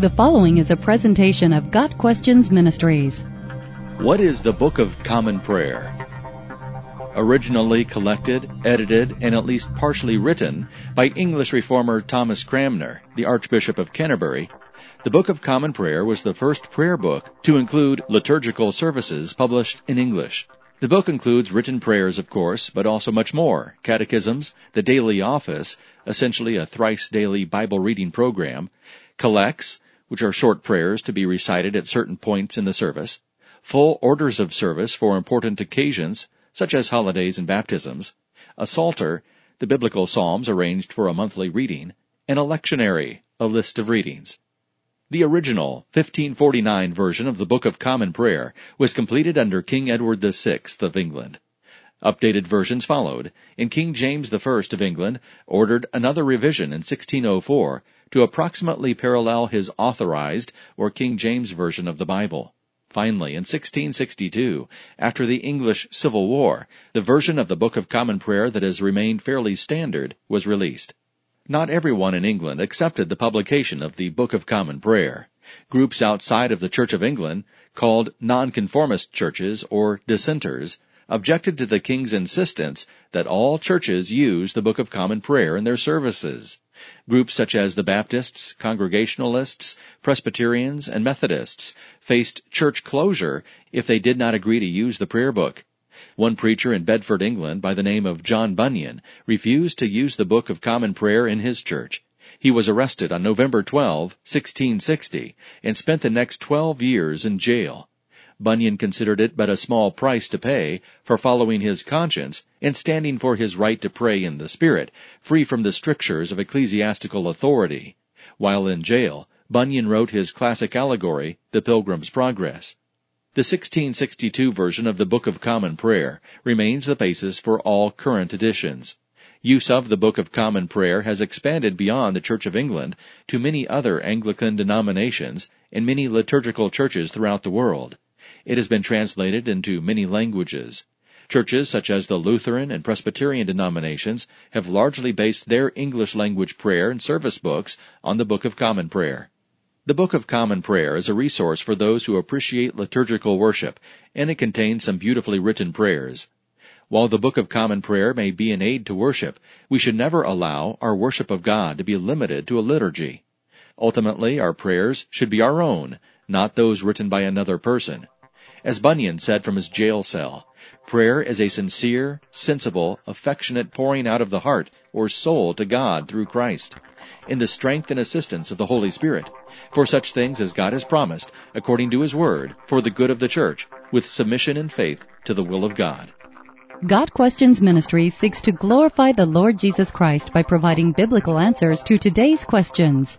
The following is a presentation of Got Questions Ministries. What is the Book of Common Prayer? Originally collected, edited, and at least partially written by English reformer Thomas Cranmer, the Archbishop of Canterbury, the Book of Common Prayer was the first prayer book to include liturgical services published in English. The book includes written prayers, of course, but also much more catechisms, the daily office, essentially a thrice daily Bible reading program, collects, which are short prayers to be recited at certain points in the service, full orders of service for important occasions, such as holidays and baptisms, a psalter, the biblical psalms arranged for a monthly reading, and a lectionary, a list of readings. The original 1549 version of the Book of Common Prayer was completed under King Edward VI of England. Updated versions followed, and King James I of England ordered another revision in 1604 to approximately parallel his authorized or King James version of the Bible. Finally, in 1662, after the English Civil War, the version of the Book of Common Prayer that has remained fairly standard was released. Not everyone in England accepted the publication of the Book of Common Prayer. Groups outside of the Church of England, called nonconformist churches or dissenters, objected to the king's insistence that all churches use the Book of Common Prayer in their services. Groups such as the Baptists, Congregationalists, Presbyterians, and Methodists faced church closure if they did not agree to use the prayer book. One preacher in Bedford, England, by the name of John Bunyan, refused to use the Book of Common Prayer in his church. He was arrested on November 12, 1660, and spent the next 12 years in jail. Bunyan considered it but a small price to pay for following his conscience and standing for his right to pray in the Spirit, free from the strictures of ecclesiastical authority. While in jail, Bunyan wrote his classic allegory, The Pilgrim's Progress. The 1662 version of the Book of Common Prayer remains the basis for all current editions. Use of the Book of Common Prayer has expanded beyond the Church of England to many other Anglican denominations and many liturgical churches throughout the world. It has been translated into many languages. Churches such as the Lutheran and Presbyterian denominations have largely based their English language prayer and service books on the Book of Common Prayer. The Book of Common Prayer is a resource for those who appreciate liturgical worship, and it contains some beautifully written prayers. While the Book of Common Prayer may be an aid to worship, we should never allow our worship of God to be limited to a liturgy. Ultimately, our prayers should be our own, not those written by another person. As Bunyan said from his jail cell, prayer is a sincere, sensible, affectionate pouring out of the heart or soul to God through Christ in the strength and assistance of the Holy Spirit, for such things as God has promised, according to His Word, for the good of the church, with submission and faith to the will of God. Got Questions Ministry seeks to glorify the Lord Jesus Christ by providing biblical answers to today's questions.